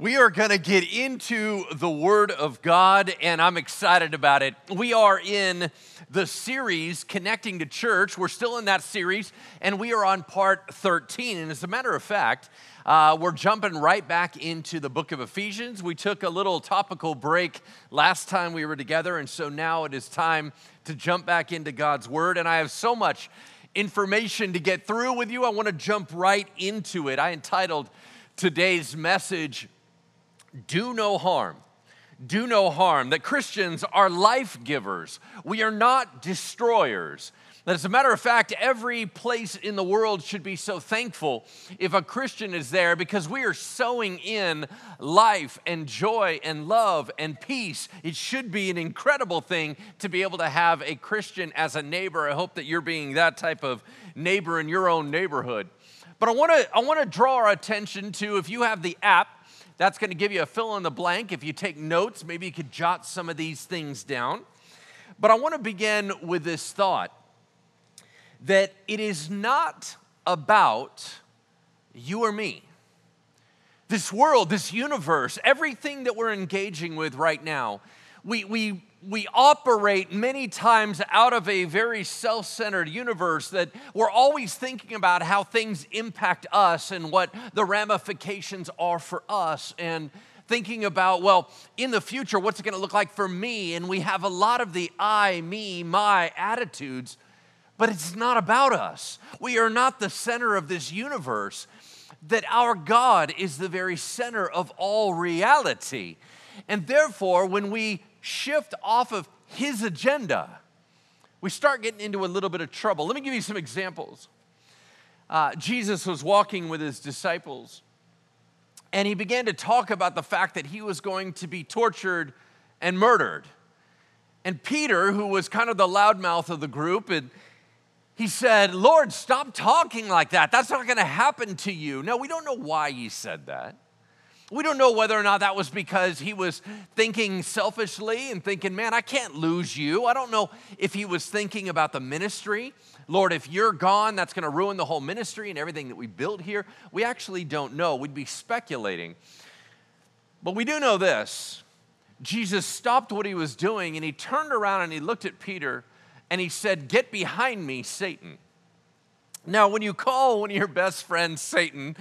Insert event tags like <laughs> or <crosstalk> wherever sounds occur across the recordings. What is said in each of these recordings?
We are going to get into the Word of God, and I'm excited about it. We are in the series Connecting to Church. We're still in that series, and we are on part 13. And as a matter of fact, uh, we're jumping right back into the book of Ephesians. We took a little topical break last time we were together, and so now it is time to jump back into God's Word. And I have so much information to get through with you. I want to jump right into it. I entitled today's message, do no harm. Do no harm. That Christians are life givers. We are not destroyers. That as a matter of fact, every place in the world should be so thankful if a Christian is there because we are sowing in life and joy and love and peace. It should be an incredible thing to be able to have a Christian as a neighbor. I hope that you're being that type of neighbor in your own neighborhood. But I want to I want to draw our attention to if you have the app that's going to give you a fill in the blank. If you take notes, maybe you could jot some of these things down. But I want to begin with this thought that it is not about you or me. This world, this universe, everything that we're engaging with right now, we, we we operate many times out of a very self centered universe that we're always thinking about how things impact us and what the ramifications are for us. And thinking about, well, in the future, what's it going to look like for me? And we have a lot of the I, me, my attitudes, but it's not about us. We are not the center of this universe, that our God is the very center of all reality. And therefore, when we shift off of his agenda, we start getting into a little bit of trouble. Let me give you some examples. Uh, Jesus was walking with his disciples, and he began to talk about the fact that he was going to be tortured and murdered. And Peter, who was kind of the loudmouth of the group, and he said, Lord, stop talking like that. That's not going to happen to you. Now, we don't know why he said that. We don't know whether or not that was because he was thinking selfishly and thinking, man, I can't lose you. I don't know if he was thinking about the ministry. Lord, if you're gone, that's going to ruin the whole ministry and everything that we built here. We actually don't know. We'd be speculating. But we do know this Jesus stopped what he was doing and he turned around and he looked at Peter and he said, Get behind me, Satan. Now, when you call one of your best friends Satan,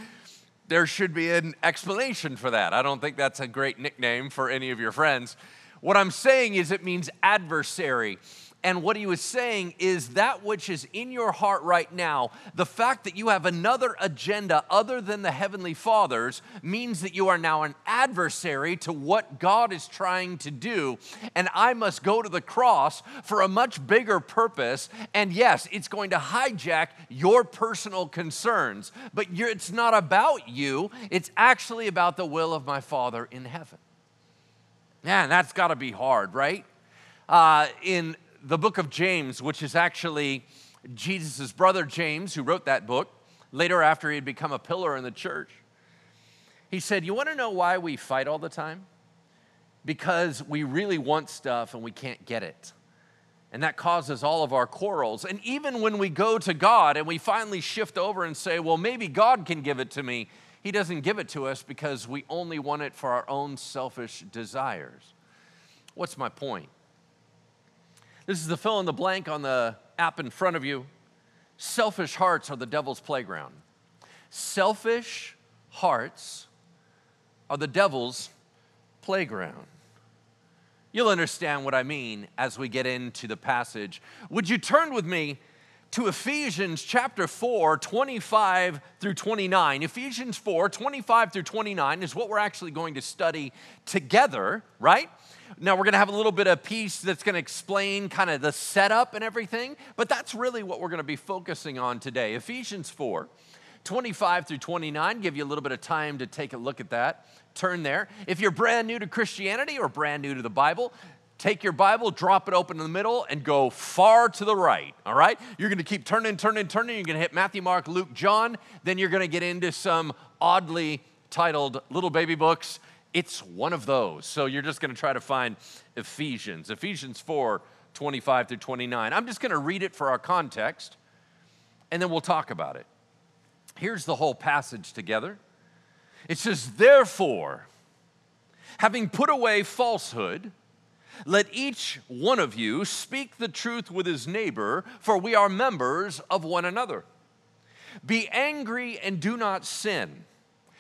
there should be an explanation for that. I don't think that's a great nickname for any of your friends. What I'm saying is it means adversary. And what he was saying is that which is in your heart right now, the fact that you have another agenda other than the Heavenly Father's, means that you are now an adversary to what God is trying to do. And I must go to the cross for a much bigger purpose. And yes, it's going to hijack your personal concerns, but it's not about you, it's actually about the will of my Father in heaven. Man, that's got to be hard, right? Uh, in the book of James, which is actually Jesus' brother James, who wrote that book, later after he had become a pillar in the church. He said, You want to know why we fight all the time? Because we really want stuff and we can't get it. And that causes all of our quarrels. And even when we go to God and we finally shift over and say, Well, maybe God can give it to me, He doesn't give it to us because we only want it for our own selfish desires. What's my point? This is the fill in the blank on the app in front of you. Selfish hearts are the devil's playground. Selfish hearts are the devil's playground. You'll understand what I mean as we get into the passage. Would you turn with me to Ephesians chapter 4, 25 through 29? Ephesians 4, 25 through 29 is what we're actually going to study together, right? Now, we're going to have a little bit of piece that's going to explain kind of the setup and everything, but that's really what we're going to be focusing on today. Ephesians 4, 25 through 29, give you a little bit of time to take a look at that. Turn there. If you're brand new to Christianity or brand new to the Bible, take your Bible, drop it open in the middle, and go far to the right. All right? You're going to keep turning, turning, turning. You're going to hit Matthew, Mark, Luke, John. Then you're going to get into some oddly titled little baby books it's one of those. So you're just going to try to find Ephesians, Ephesians 4 25 through 29. I'm just going to read it for our context, and then we'll talk about it. Here's the whole passage together. It says, Therefore, Having put away falsehood, let each one of you speak the truth with his neighbor, for we are members of one another. Be angry and do not sin.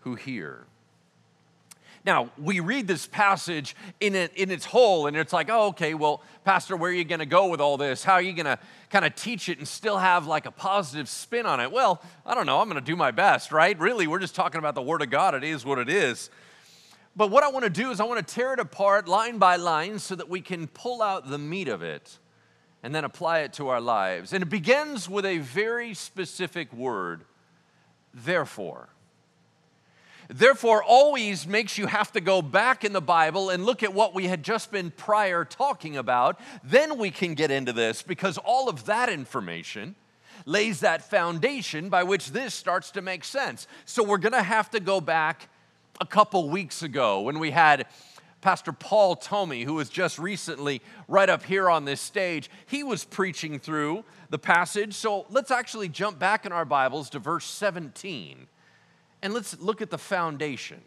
who hear. Now, we read this passage in, it, in its whole, and it's like, oh, okay, well, Pastor, where are you going to go with all this? How are you going to kind of teach it and still have like a positive spin on it? Well, I don't know. I'm going to do my best, right? Really, we're just talking about the Word of God. It is what it is. But what I want to do is I want to tear it apart line by line so that we can pull out the meat of it and then apply it to our lives. And it begins with a very specific word, therefore. Therefore, always makes you have to go back in the Bible and look at what we had just been prior talking about. Then we can get into this because all of that information lays that foundation by which this starts to make sense. So we're going to have to go back a couple weeks ago when we had Pastor Paul Tomey, who was just recently right up here on this stage. He was preaching through the passage. So let's actually jump back in our Bibles to verse 17 and let's look at the foundation.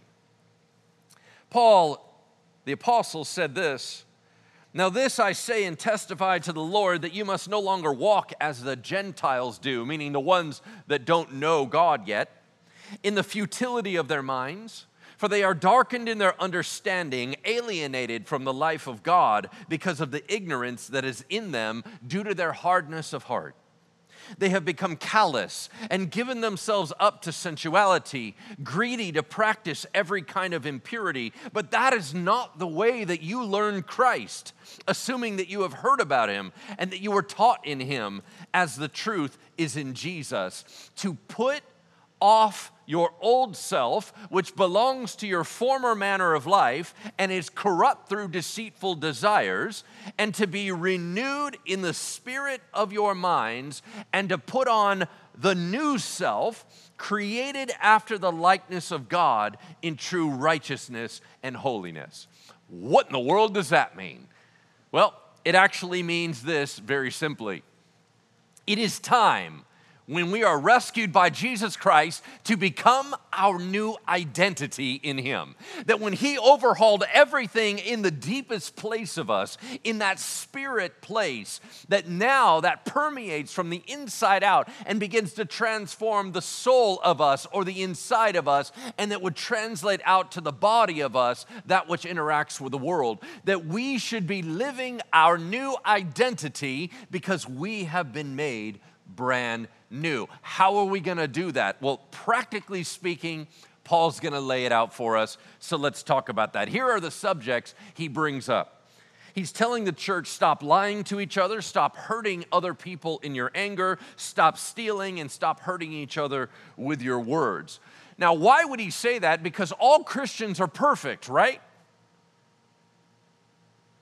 Paul, the apostle, said this. Now, this I say and testify to the Lord that you must no longer walk as the Gentiles do, meaning the ones that don't know God yet, in the futility of their minds for they are darkened in their understanding, alienated from the life of God because of the ignorance that is in them due to their hardness of heart. They have become callous and given themselves up to sensuality, greedy to practice every kind of impurity. But that is not the way that you learn Christ, assuming that you have heard about him and that you were taught in him as the truth is in Jesus. To put off your old self, which belongs to your former manner of life and is corrupt through deceitful desires, and to be renewed in the spirit of your minds, and to put on the new self, created after the likeness of God in true righteousness and holiness. What in the world does that mean? Well, it actually means this very simply it is time when we are rescued by Jesus Christ to become our new identity in Him. That when He overhauled everything in the deepest place of us, in that spirit place, that now that permeates from the inside out and begins to transform the soul of us or the inside of us, and that would translate out to the body of us, that which interacts with the world. That we should be living our new identity because we have been made brand new. How are we going to do that? Well, practically speaking, Paul's going to lay it out for us. So let's talk about that. Here are the subjects he brings up. He's telling the church stop lying to each other, stop hurting other people in your anger, stop stealing, and stop hurting each other with your words. Now, why would he say that? Because all Christians are perfect, right?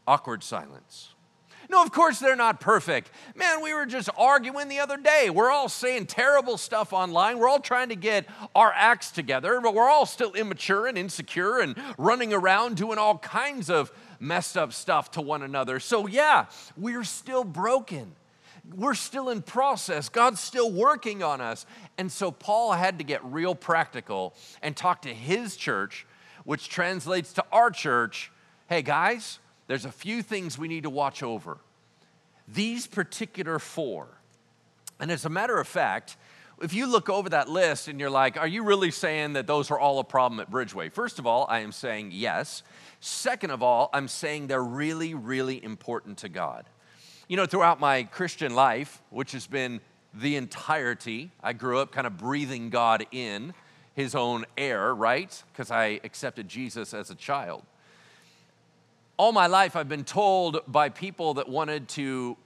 Awkward silence. No, of course they're not perfect. Man, we were just arguing the other day. We're all saying terrible stuff online. We're all trying to get our acts together, but we're all still immature and insecure and running around doing all kinds of messed up stuff to one another. So, yeah, we're still broken. We're still in process. God's still working on us. And so, Paul had to get real practical and talk to his church, which translates to our church hey, guys, there's a few things we need to watch over. These particular four. And as a matter of fact, if you look over that list and you're like, are you really saying that those are all a problem at Bridgeway? First of all, I am saying yes. Second of all, I'm saying they're really, really important to God. You know, throughout my Christian life, which has been the entirety, I grew up kind of breathing God in his own air, right? Because I accepted Jesus as a child all my life I've been told by people that wanted to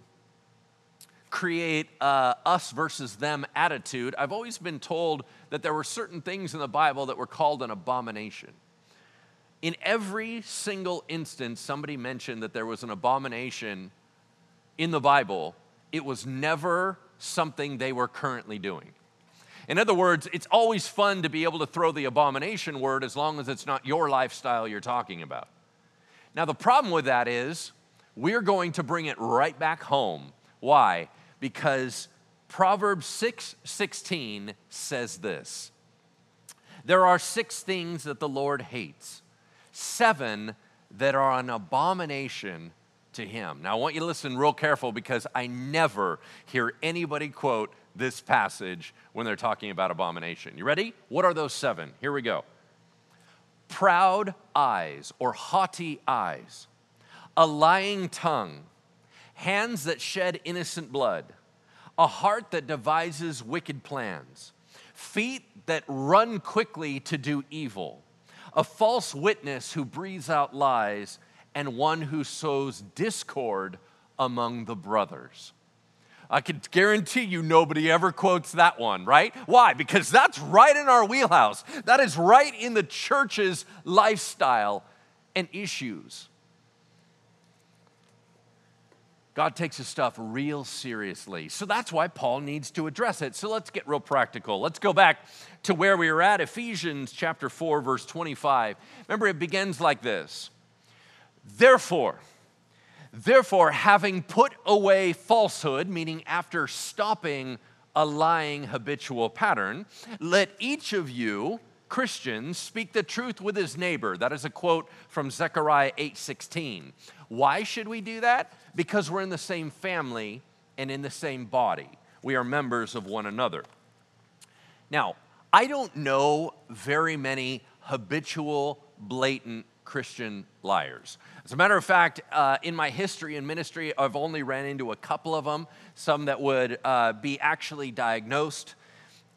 create a us versus them attitude, I've always been told that there were certain things in the Bible that were called an abomination. in every single instance somebody mentioned that there was an abomination in the Bible, it was never something they were currently doing. In other words, it's always fun to be able to throw the abomination word as long as it's not your lifestyle you're talking about. Now, the problem with that is we're going to bring it right back home. Why? Because Proverbs 6 16 says this There are six things that the Lord hates seven that are an abomination to him. Now, I want you to listen real careful because I never hear anybody quote this passage when they're talking about abomination. You ready? What are those seven? Here we go proud eyes or haughty eyes, a lying tongue, hands that shed innocent blood, a heart that devises wicked plans, feet that run quickly to do evil a false witness who breathes out lies, and one who sows discord among the brothers. I can guarantee you nobody ever quotes that one, right? Why? Because that's right in our wheelhouse. That is right in the church's lifestyle and issues. God takes his stuff real seriously. So that's why Paul needs to address it. So let's get real practical. Let's go back to where we were at Ephesians chapter 4 verse 25. Remember it begins like this. Therefore, therefore having put away falsehood, meaning after stopping a lying habitual pattern, let each of you Christians speak the truth with his neighbor. That is a quote from Zechariah 8:16. Why should we do that? Because we're in the same family and in the same body. We are members of one another. Now, I don't know very many habitual, blatant Christian liars. As a matter of fact, uh, in my history and ministry, I've only ran into a couple of them, some that would uh, be actually diagnosed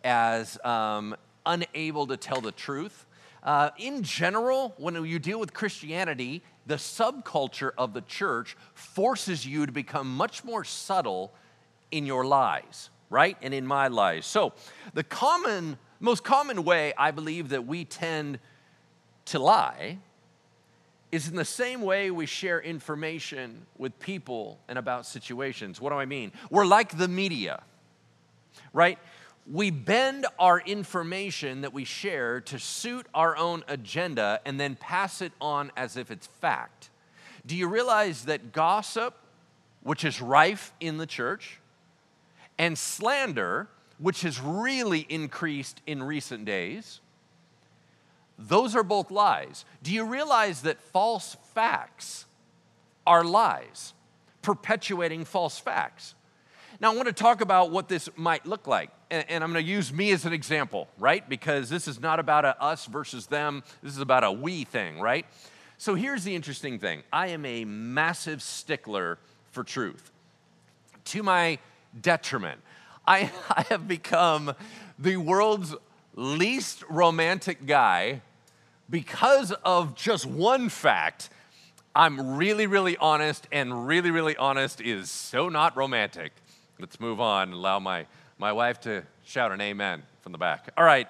as um, unable to tell the truth. Uh, in general, when you deal with Christianity, the subculture of the church forces you to become much more subtle in your lies, right? And in my lies. So, the common most common way I believe that we tend to lie is in the same way we share information with people and about situations. What do I mean? We're like the media, right? We bend our information that we share to suit our own agenda and then pass it on as if it's fact. Do you realize that gossip, which is rife in the church, and slander, which has really increased in recent days, those are both lies. Do you realize that false facts are lies, perpetuating false facts? Now, I want to talk about what this might look like. And, I'm going to use me as an example, right? Because this is not about a us versus them. This is about a we thing, right? So here's the interesting thing I am a massive stickler for truth to my detriment. I, <laughs> I have become the world's least romantic guy because of just one fact. I'm really, really honest, and really, really honest is so not romantic. Let's move on and allow my, my wife to shout an amen from the back. All right.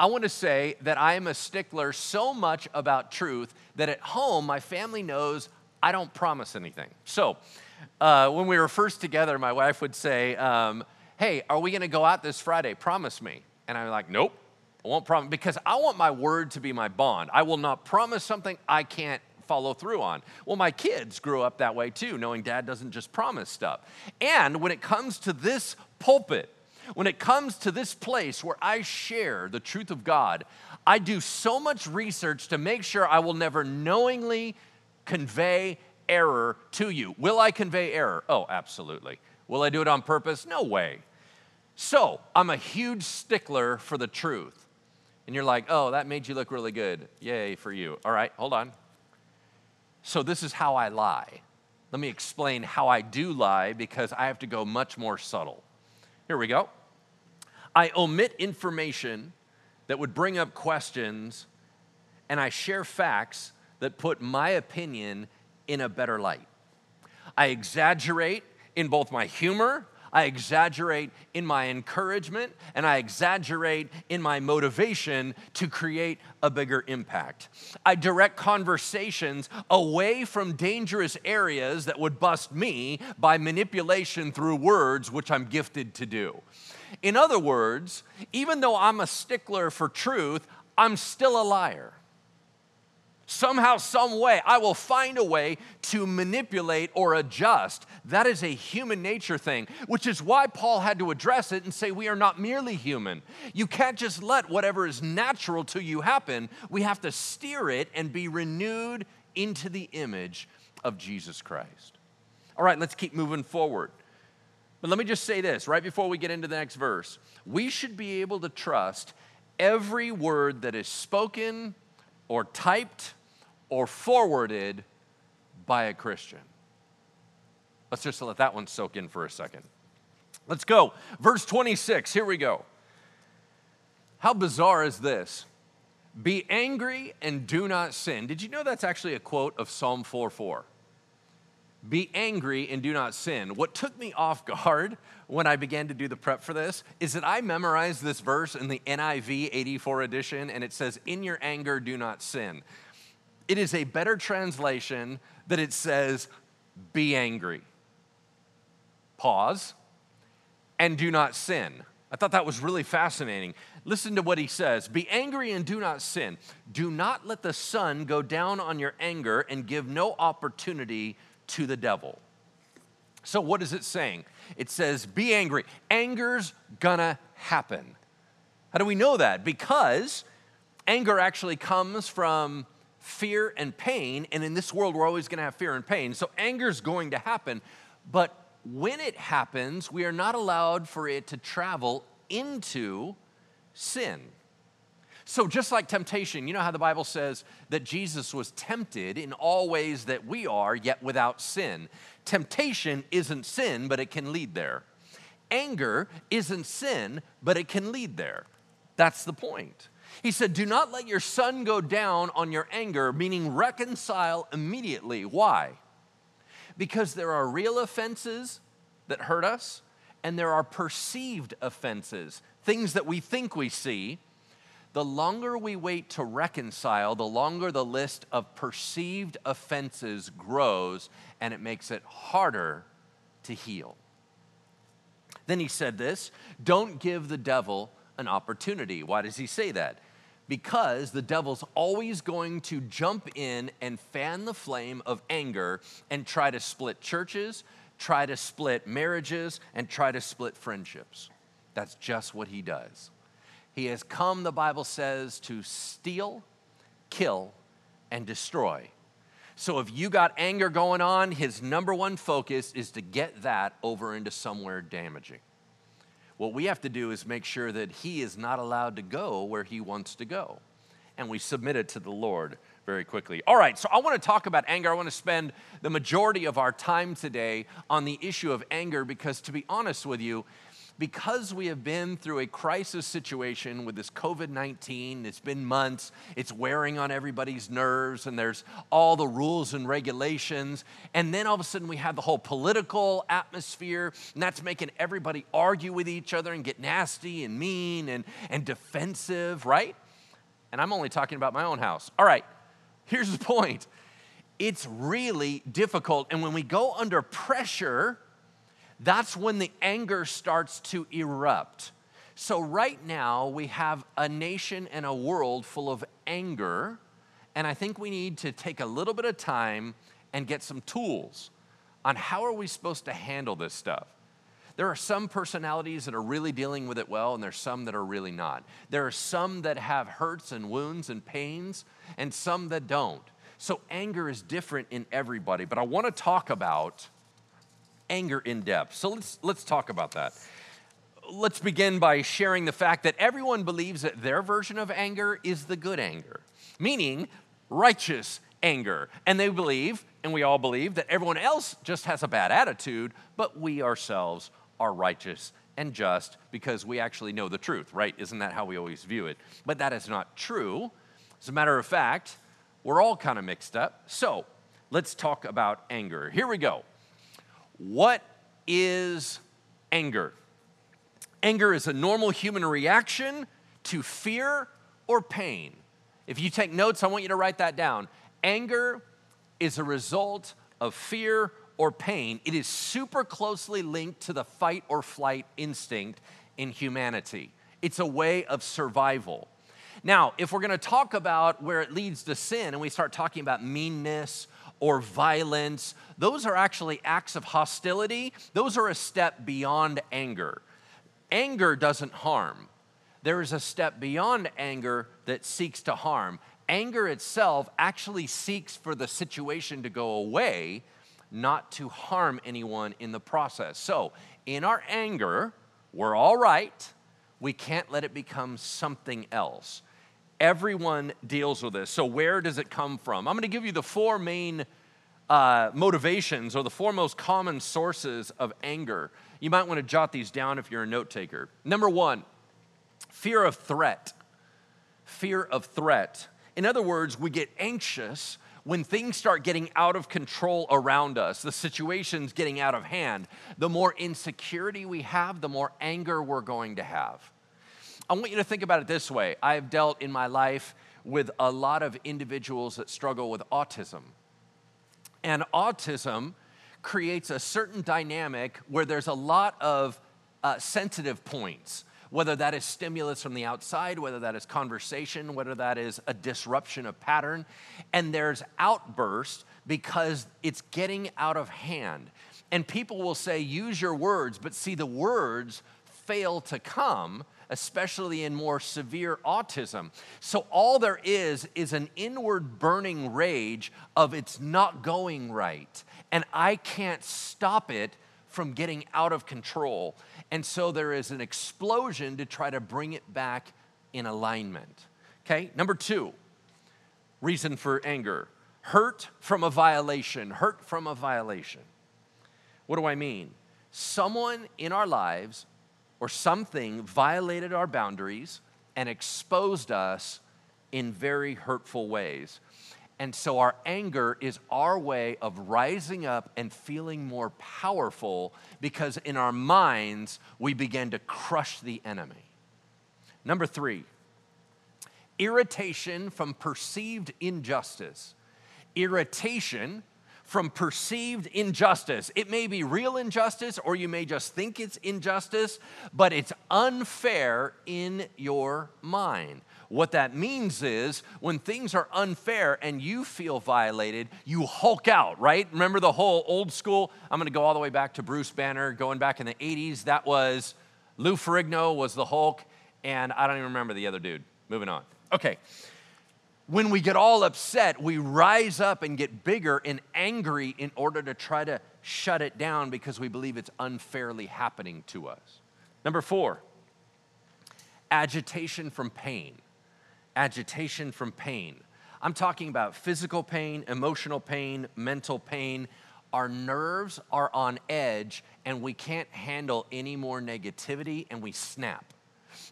I want to say that I am a stickler so much about truth that at home, my family knows I don't promise anything. So, uh, when we were first together, my wife would say, um, Hey, are we going to go out this Friday? Promise me. And I'm like, Nope, I won't promise because I want my word to be my bond. I will not promise something I can't follow through on. Well, my kids grew up that way too, knowing dad doesn't just promise stuff. And when it comes to this pulpit, when it comes to this place where I share the truth of God, I do so much research to make sure I will never knowingly convey error to you. Will I convey error? Oh, absolutely. Will I do it on purpose? No way. So, I'm a huge stickler for the truth. And you're like, oh, that made you look really good. Yay for you. All right, hold on. So, this is how I lie. Let me explain how I do lie because I have to go much more subtle. Here we go. I omit information that would bring up questions, and I share facts that put my opinion in a better light. I exaggerate in both my humor, I exaggerate in my encouragement, and I exaggerate in my motivation to create a bigger impact. I direct conversations away from dangerous areas that would bust me by manipulation through words, which I'm gifted to do. In other words, even though I'm a stickler for truth, I'm still a liar somehow, some way, I will find a way to manipulate or adjust. That is a human nature thing, which is why Paul had to address it and say, We are not merely human. You can't just let whatever is natural to you happen. We have to steer it and be renewed into the image of Jesus Christ. All right, let's keep moving forward. But let me just say this right before we get into the next verse. We should be able to trust every word that is spoken or typed or forwarded by a Christian. Let's just let that one soak in for a second. Let's go. Verse 26, here we go. How bizarre is this? Be angry and do not sin. Did you know that's actually a quote of Psalm 4 4? Be angry and do not sin. What took me off guard when I began to do the prep for this is that I memorized this verse in the NIV 84 edition, and it says, In your anger, do not sin. It is a better translation that it says, be angry. Pause and do not sin. I thought that was really fascinating. Listen to what he says Be angry and do not sin. Do not let the sun go down on your anger and give no opportunity to the devil. So, what is it saying? It says, Be angry. Anger's gonna happen. How do we know that? Because anger actually comes from fear and pain. And in this world, we're always going to have fear and pain. So anger is going to happen. But when it happens, we are not allowed for it to travel into sin. So, just like temptation, you know how the Bible says that Jesus was tempted in all ways that we are, yet without sin. Temptation isn't sin, but it can lead there. Anger isn't sin, but it can lead there. That's the point. He said, Do not let your sun go down on your anger, meaning reconcile immediately. Why? Because there are real offenses that hurt us, and there are perceived offenses, things that we think we see. The longer we wait to reconcile, the longer the list of perceived offenses grows, and it makes it harder to heal. Then he said this don't give the devil an opportunity. Why does he say that? because the devil's always going to jump in and fan the flame of anger and try to split churches, try to split marriages, and try to split friendships. That's just what he does. He has come, the Bible says, to steal, kill, and destroy. So if you got anger going on, his number one focus is to get that over into somewhere damaging. What we have to do is make sure that he is not allowed to go where he wants to go. And we submit it to the Lord very quickly. All right, so I want to talk about anger. I want to spend the majority of our time today on the issue of anger because, to be honest with you, because we have been through a crisis situation with this COVID 19, it's been months, it's wearing on everybody's nerves, and there's all the rules and regulations. And then all of a sudden, we have the whole political atmosphere, and that's making everybody argue with each other and get nasty and mean and, and defensive, right? And I'm only talking about my own house. All right, here's the point it's really difficult. And when we go under pressure, that's when the anger starts to erupt. So, right now, we have a nation and a world full of anger, and I think we need to take a little bit of time and get some tools on how are we supposed to handle this stuff. There are some personalities that are really dealing with it well, and there's some that are really not. There are some that have hurts and wounds and pains, and some that don't. So, anger is different in everybody, but I want to talk about anger in depth. So let's, let's talk about that. Let's begin by sharing the fact that everyone believes that their version of anger is the good anger, meaning righteous anger. And they believe, and we all believe, that everyone else just has a bad attitude, but we ourselves are righteous and just because we actually know the truth, right? Isn't that how we always view it? But that is not true. As a matter of fact, we're all kind of mixed up. So let's talk about anger. Here we go. What is anger. Anger is a normal human reaction to fear or pain. If you take notes, I want you to write that down. Anger is a result of fear or pain. It is super closely linked to the fight or flight instinct in humanity. It's a way of survival. Now, if we're gonna talk about where it leads to sin and we start talking about meanness or violence, those are actually acts of hostility. Those are a step beyond anger. Anger doesn't harm. There is a step beyond anger that seeks to harm. Anger itself actually seeks for the situation to go away, not to harm anyone in the process. So, in our anger, we're all right. We can't let it become something else. Everyone deals with this. So, where does it come from? I'm going to give you the four main uh, motivations or the four most common sources of anger. You might want to jot these down if you're a note taker. Number one, fear of threat. Fear of threat. In other words, we get anxious when things start getting out of control around us, the situation's getting out of hand. The more insecurity we have, the more anger we're going to have. I want you to think about it this way I've dealt in my life with a lot of individuals that struggle with autism. And autism creates a certain dynamic where there's a lot of uh, sensitive points, whether that is stimulus from the outside, whether that is conversation, whether that is a disruption of pattern. And there's outburst because it's getting out of hand. And people will say, use your words, but see, the words fail to come especially in more severe autism. So all there is is an inward burning rage of it's not going right, and I can't stop it from getting out of control. And so there is an explosion to try to bring it back in alignment. Okay, number two, reason for anger hurt from a violation, hurt from a violation. What do I mean? Someone in our lives or something violated our boundaries and exposed us in very hurtful ways. And so our anger is our way of rising up and feeling more powerful because in our minds we begin to crush the enemy. Number three, irritation from perceived injustice. Irritation from perceived injustice. It may be real injustice, or you may just think it's injustice, but it's unfair in your mind. What that means is when things are unfair and you feel violated, you hulk out, right? Remember the whole old school? I'm gonna go all the way back to Bruce Banner, going back in the 80s. That was Lou Ferrigno was the Hulk, and I don't even remember the other dude. Moving on. Okay when we get all upset, we rise up and get bigger and angry in order to try to shut it down because we believe it's unfairly happening to us. Number four, agitation from pain. Agitation from pain. I'm talking about physical pain, emotional pain, mental pain. Our nerves are on edge and we can't handle any more negativity and we snap.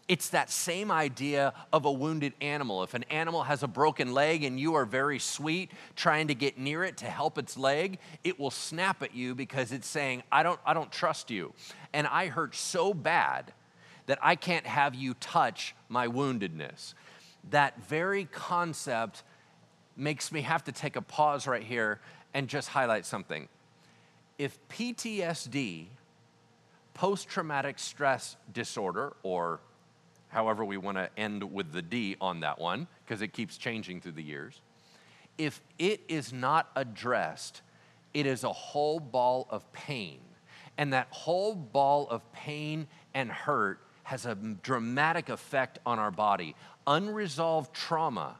It's that same idea of a wounded animal. If an animal has a broken leg and you are very sweet trying to get near it to help its leg, it will snap at you because it's saying, I don't, I don't trust you. And I hurt so bad that I can't have you touch my woundedness. That very concept makes me have to take a pause right here and just highlight something. If PTSD, post traumatic stress disorder, or however we want to end with the D on that one, because it keeps changing through the years. If it is not addressed, it is a whole ball of pain. And that whole ball of pain and hurt has a dramatic effect on our body. Unresolved trauma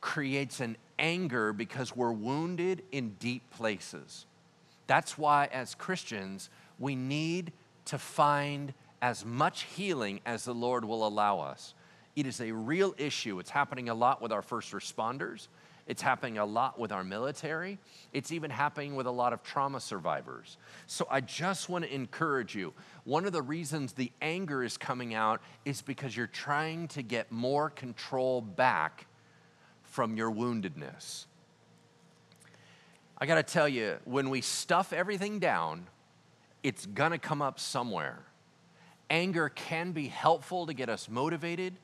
creates an anger because we're wounded in deep places. That's why, as Christians, we need to find as much healing as the Lord will allow us. It is a real issue. It's happening a lot with our first responders. It's happening a lot with our military. It's even happening with a lot of trauma survivors. So I just want to encourage you. One of the reasons the anger is coming out is because you're trying to get more control back from your woundedness. I got to tell you, when we stuff everything down, it's gonna come up somewhere. Anger can be helpful to get us motivated,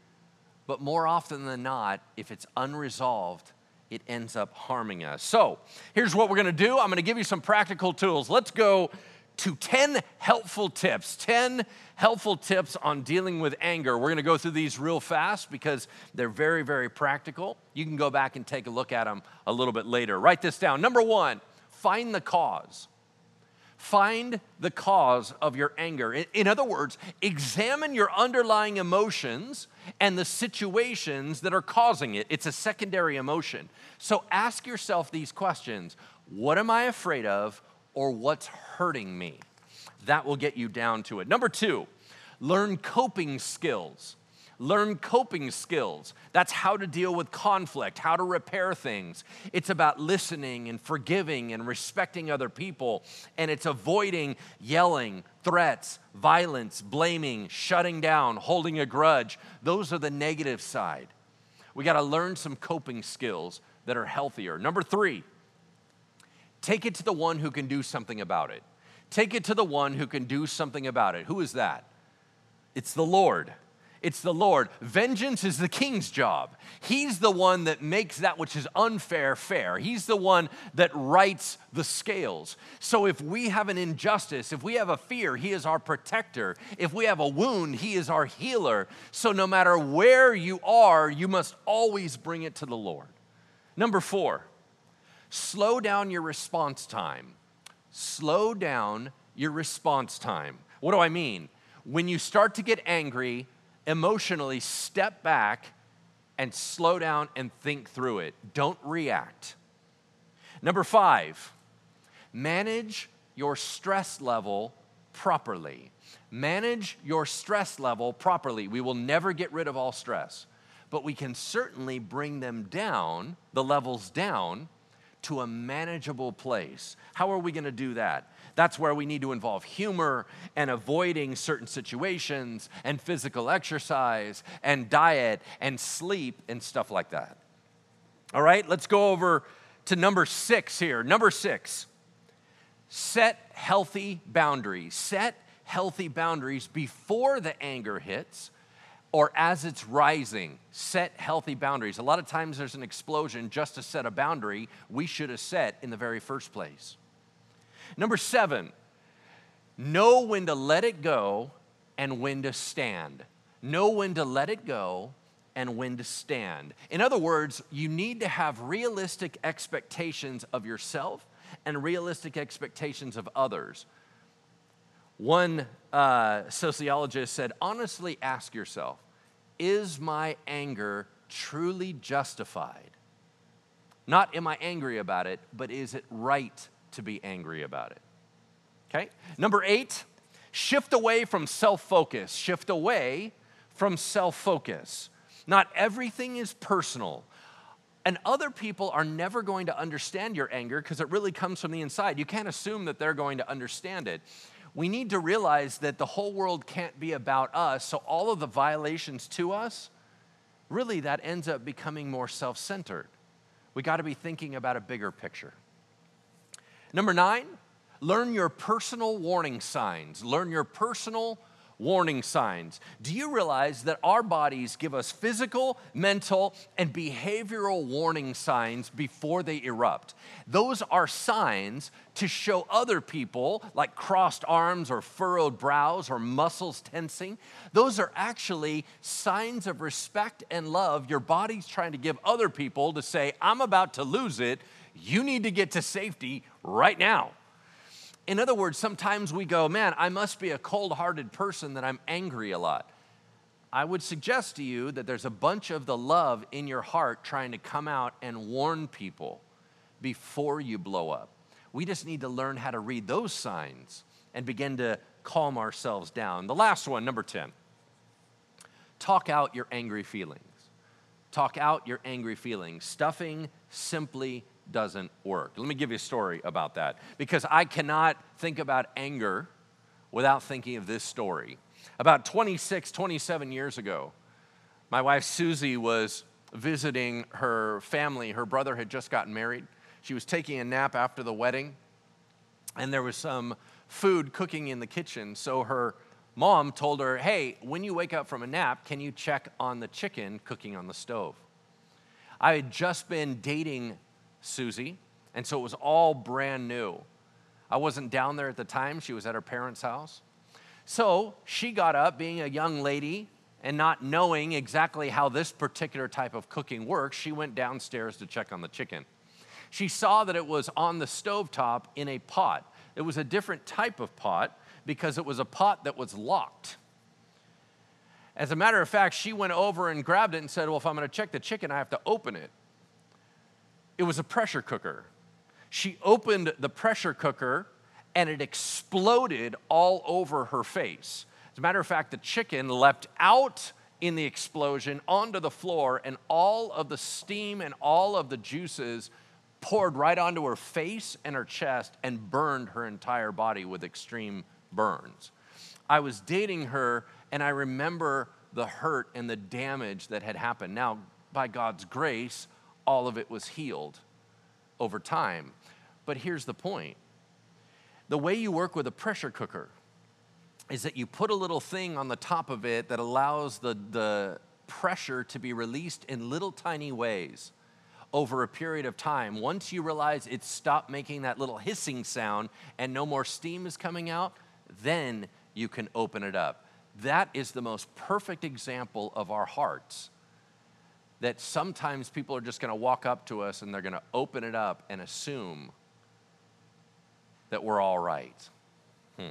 but more often than not, if it's unresolved, it ends up harming us. So, here's what we're gonna do I'm gonna give you some practical tools. Let's go to 10 helpful tips. 10 helpful tips on dealing with anger. We're to go through these real fast because they're very, very practical. You can go back and take a look at them a little bit later. Write this down. Number one, find the cause. Find the cause of your anger. In other words, examine your underlying emotions and the situations that are causing it. It's a secondary emotion. So ask yourself these questions What am I afraid of? or what's hurting me. That will get you down to it. Number two, learn coping skills. Learn coping skills. That's how to deal with conflict, how to repair things. It's about listening and forgiving and respecting other people. And it's avoiding yelling, threats, violence, blaming, shutting down, holding a grudge. Those are the negative side. We got to learn some coping skills that are healthier. Number three, Take it to the one who can do something about it. Take it to the one who can do something about it. Who is that? It's the Lord. It's the Lord. Vengeance is the king's job. He's the one that makes that which is unfair fair. He's the one that rights the scales. So if we have an injustice, if we have a fear, he is our protector. If we have a wound, he is our healer. So no matter where you are, you must always bring it to the Lord. Number four, slow down your response time. Slow down your response time. What do I mean? When you start to get angry, emotionally step back and slow down and think through it. Don't react. Number five, manage your stress level properly. Manage your stress level properly. We will never get rid of all stress, but we can certainly bring them down, the levels down, to a manageable place. How are we going to do that? That's where we need to involve humor and avoiding certain situations and physical exercise and diet and sleep and stuff like that. All right, let's go over to number six here. Number six, set healthy boundaries. Set healthy boundaries before the anger hits or as it's rising, set healthy boundaries. A lot of times there's an explosion just to set a boundary we should have set in the very first place. Number seven, know when to let it go and when to stand. Know when to let it go and when to stand. In other words, you need to have realistic expectations of yourself and realistic expectations of others. One uh, sociologist said, honestly ask yourself, is my anger truly justified? Not am I angry about it, but is it right to be angry about it? Okay? Number eight, shift away from self focus. Shift away from self focus. Not everything is personal. And other people are never going to understand your anger because it really comes from the inside. You can't assume that they're going to understand it we need to realize that the whole world can't be about us. So, all of the violations to us, really, that ends up becoming more self centered. We got to be thinking about a bigger picture. Number nine, learn your personal warning signs. Learn your personal warning signs. Do you realize that our bodies give us physical, mental, and behavioral warning signs before they erupt? Those are signs to show other people, like crossed arms or furrowed brows or muscles tensing. Those are actually signs of respect and love your body's trying to give other people to say, I'm about to lose it. You need to get to safety right now. In other words, sometimes we go, man, I must be a cold hearted person that I'm angry a lot. I would suggest to you that there's a bunch of the love in your heart trying to come out and warn people before you blow up. We just need to learn how to read those signs and begin to calm ourselves down. The last one, number 10 talk out your angry feelings. Talk out your angry feelings. Stuffing simply doesn't work. Let me give you a story about that because I cannot think about anger without thinking of this story. About 26, 27 years ago, my wife Susie was visiting her family. Her brother had just gotten married. She was taking a nap after the wedding, and there was some food cooking in the kitchen. So her mom told her, Hey, when you wake up from a nap, can you check on the chicken cooking on the stove? I had just been dating Susie, and so it was all brand new. I wasn't down there at the time, she was at her parents' house. So she got up, being a young lady and not knowing exactly how this particular type of cooking works, she went downstairs to check on the chicken. She saw that it was on the stove top in a pot. It was a different type of pot because it was a pot that was locked. As a matter of fact, she went over and grabbed it and said, Well, if I'm going to check the chicken, I have to open it. It was a pressure cooker. She opened the pressure cooker and it exploded all over her face. As a matter of fact, the chicken leapt out in the explosion onto the floor, and all of the steam and all of the juices poured right onto her face and her chest and burned her entire body with extreme burns. I was dating her, and I remember the hurt and the damage that had happened. Now, by God's grace, all of it was healed over time. But here's the point the way you work with a pressure cooker is that you put a little thing on the top of it that allows the, the pressure to be released in little tiny ways over a period of time. Once you realize it's stopped making that little hissing sound and no more steam is coming out, then you can open it up. That is the most perfect example of our hearts. That sometimes people are just going to walk up to us and they're going to open it up and assume that we're all right. Hmm.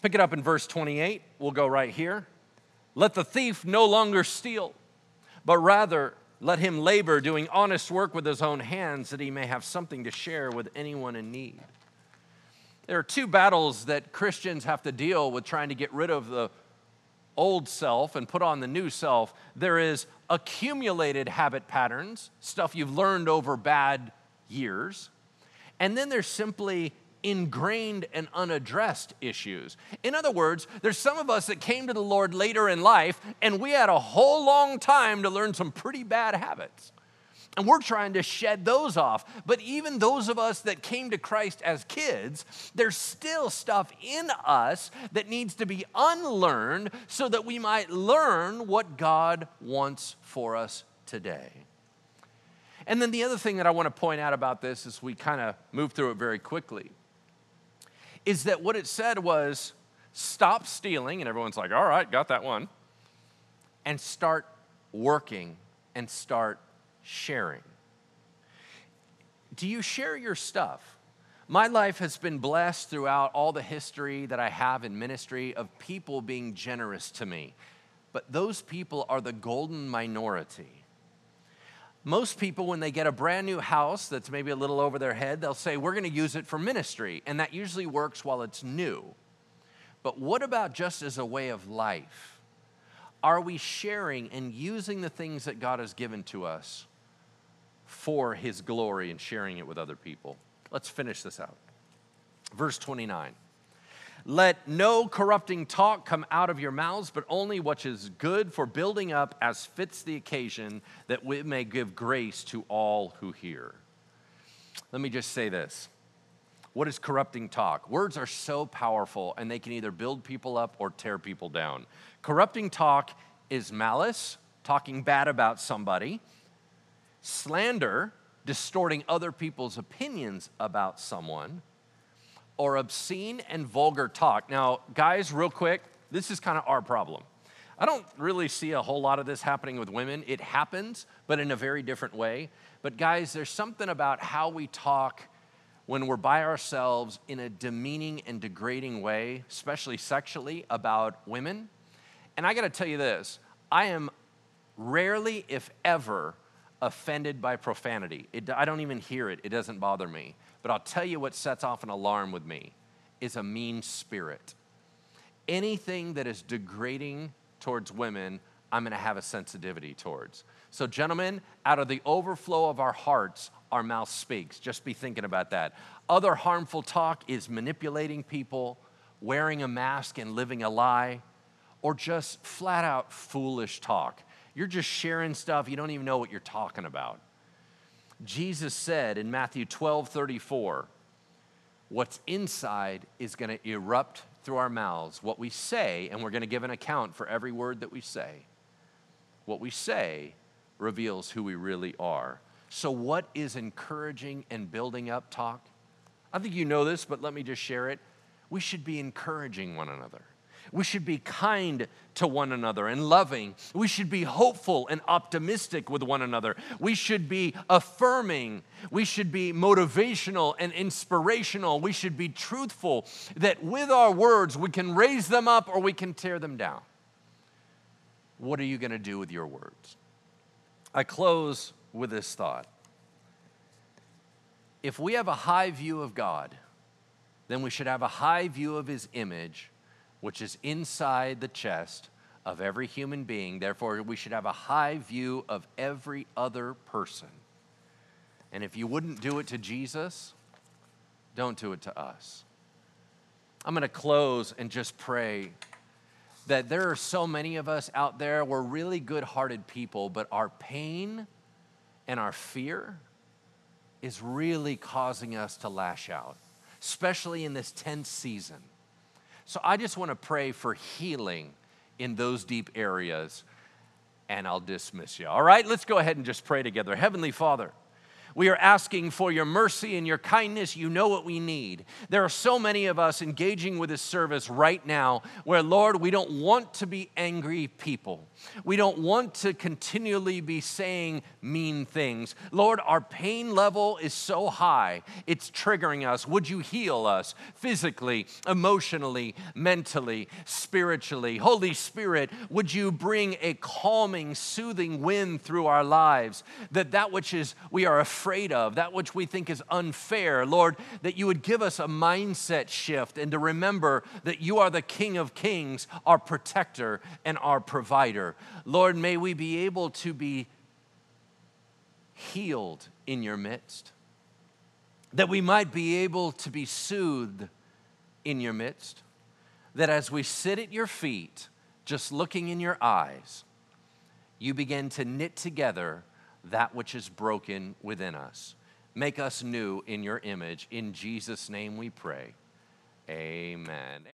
Pick it up in verse 28. We'll go right here. Let the thief no longer steal, but rather let him labor, doing honest work with his own hands, that he may have something to share with anyone in need. There are two battles that Christians have to deal with trying to get rid of the old self and put on the new self. There is accumulated habit patterns, stuff you've learned over bad years. And then there's simply ingrained and unaddressed issues. In other words, there's some of us that came to the Lord later in life and we had a whole long time to learn some pretty bad habits. And we're trying to shed those off. But even those of us that came to Christ as kids, there's still stuff in us that needs to be unlearned so that we might learn what God wants for us today. And then the other thing that I want to point out about this as we kind of move through it very quickly is that what it said was stop stealing, and everyone's like, all right, got that one, and start working and start sharing. Do you share your stuff? My life has been blessed throughout all the history that I have in ministry of people being generous to me. But those people are the golden minority. Most people, when they get a brand new house that's maybe a little over their head, they'll say, We're going to use it for ministry. And that usually works while it's new. But what about just as a way of life? Are we sharing and using the things that God has given to us for His glory and sharing it with other people? Let's finish this out. Verse 29. Let no corrupting talk come out of your mouths, but only what is good for building up as fits the occasion, that we may give grace to all who hear. Let me just say this. What is corrupting talk? Words are so powerful and they can either build people up or tear people down. Corrupting talk is malice, talking bad about somebody, slander, distorting other people's opinions about someone or obscene and vulgar talk. Now, guys, real quick, this is kind of our problem. I don't really see a whole lot of this happening with women. It happens, but in a very different way. But, guys, there's something about how we talk when we're by ourselves in a demeaning and degrading way, especially sexually, about women. And I gotta tell you this I am rarely, if ever, offended by profanity. It, I don't even hear it, it doesn't bother me. But I'll tell you what sets off an alarm with me is a mean spirit. Anything that is degrading towards women, I'm gonna have a sensitivity towards. So, gentlemen, out of the overflow of our hearts, our mouth speaks. Just be thinking about that. Other harmful talk is manipulating people, wearing a mask and living a lie, or just flat out foolish talk. You're just sharing stuff, you don't even know what you're talking about. Jesus said in Matthew 12 34, what's inside is going to erupt through our mouths. What we say, and we're going to give an account for every word that we say. What we say reveals who we really are. So, what is encouraging and building up talk? I think you know this, but let me just share it. We should be encouraging one another. We should be kind to one another and loving. We should be hopeful and optimistic with one another. We should be affirming. We should be motivational and inspirational. We should be truthful that with our words we can raise them up or we can tear them down. What are you going to do with your words? I close with this thought. If we have a high view of God, then we should have a high view of his image which is inside the chest of every human being. Therefore, we should have a high view of every other person. And if you wouldn't do it to Jesus, don't do it to us. I'm going to close and just pray that there are so many of us out there, we're really good hearted people, but our pain and our fear is really causing us to lash out, especially in this tense season. So I just want to pray for healing in those deep areas, and I'll dismiss you. All right, let's go ahead and just pray together. Heavenly Father, we are asking for your mercy and your kindness. You know what we need. There are so many of us engaging with this service right now where, Lord, we don't want to be angry people. We don't want to continually be saying mean things. Lord, our pain level is so high, it's triggering us. Would you heal us physically, emotionally, mentally, spiritually? Holy Spirit, would you bring a calming, soothing wind through our lives that that which is we are afraid of, that which we think is unfair, Lord, that you would give us a mindset shift and to remember that you are the King of Kings, our protector and our provider. Lord, may we be able to be healed in your midst, that we might be able to be soothed in your midst, that as we sit at your feet, just looking in your eyes, you begin to knit together that which is broken within us. Make us new in your image. In Jesus' name we pray. Amen.